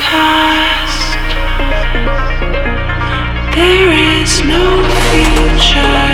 past. There is no future.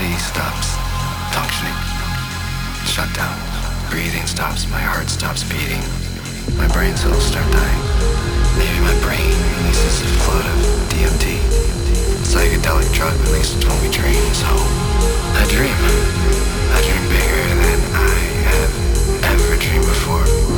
body stops functioning. Shut down. Breathing stops. My heart stops beating. My brain cells start dying. Maybe my brain releases a flood of DMT. Psychedelic drug released when we dream. So I dream. I dream bigger than I have ever dreamed before.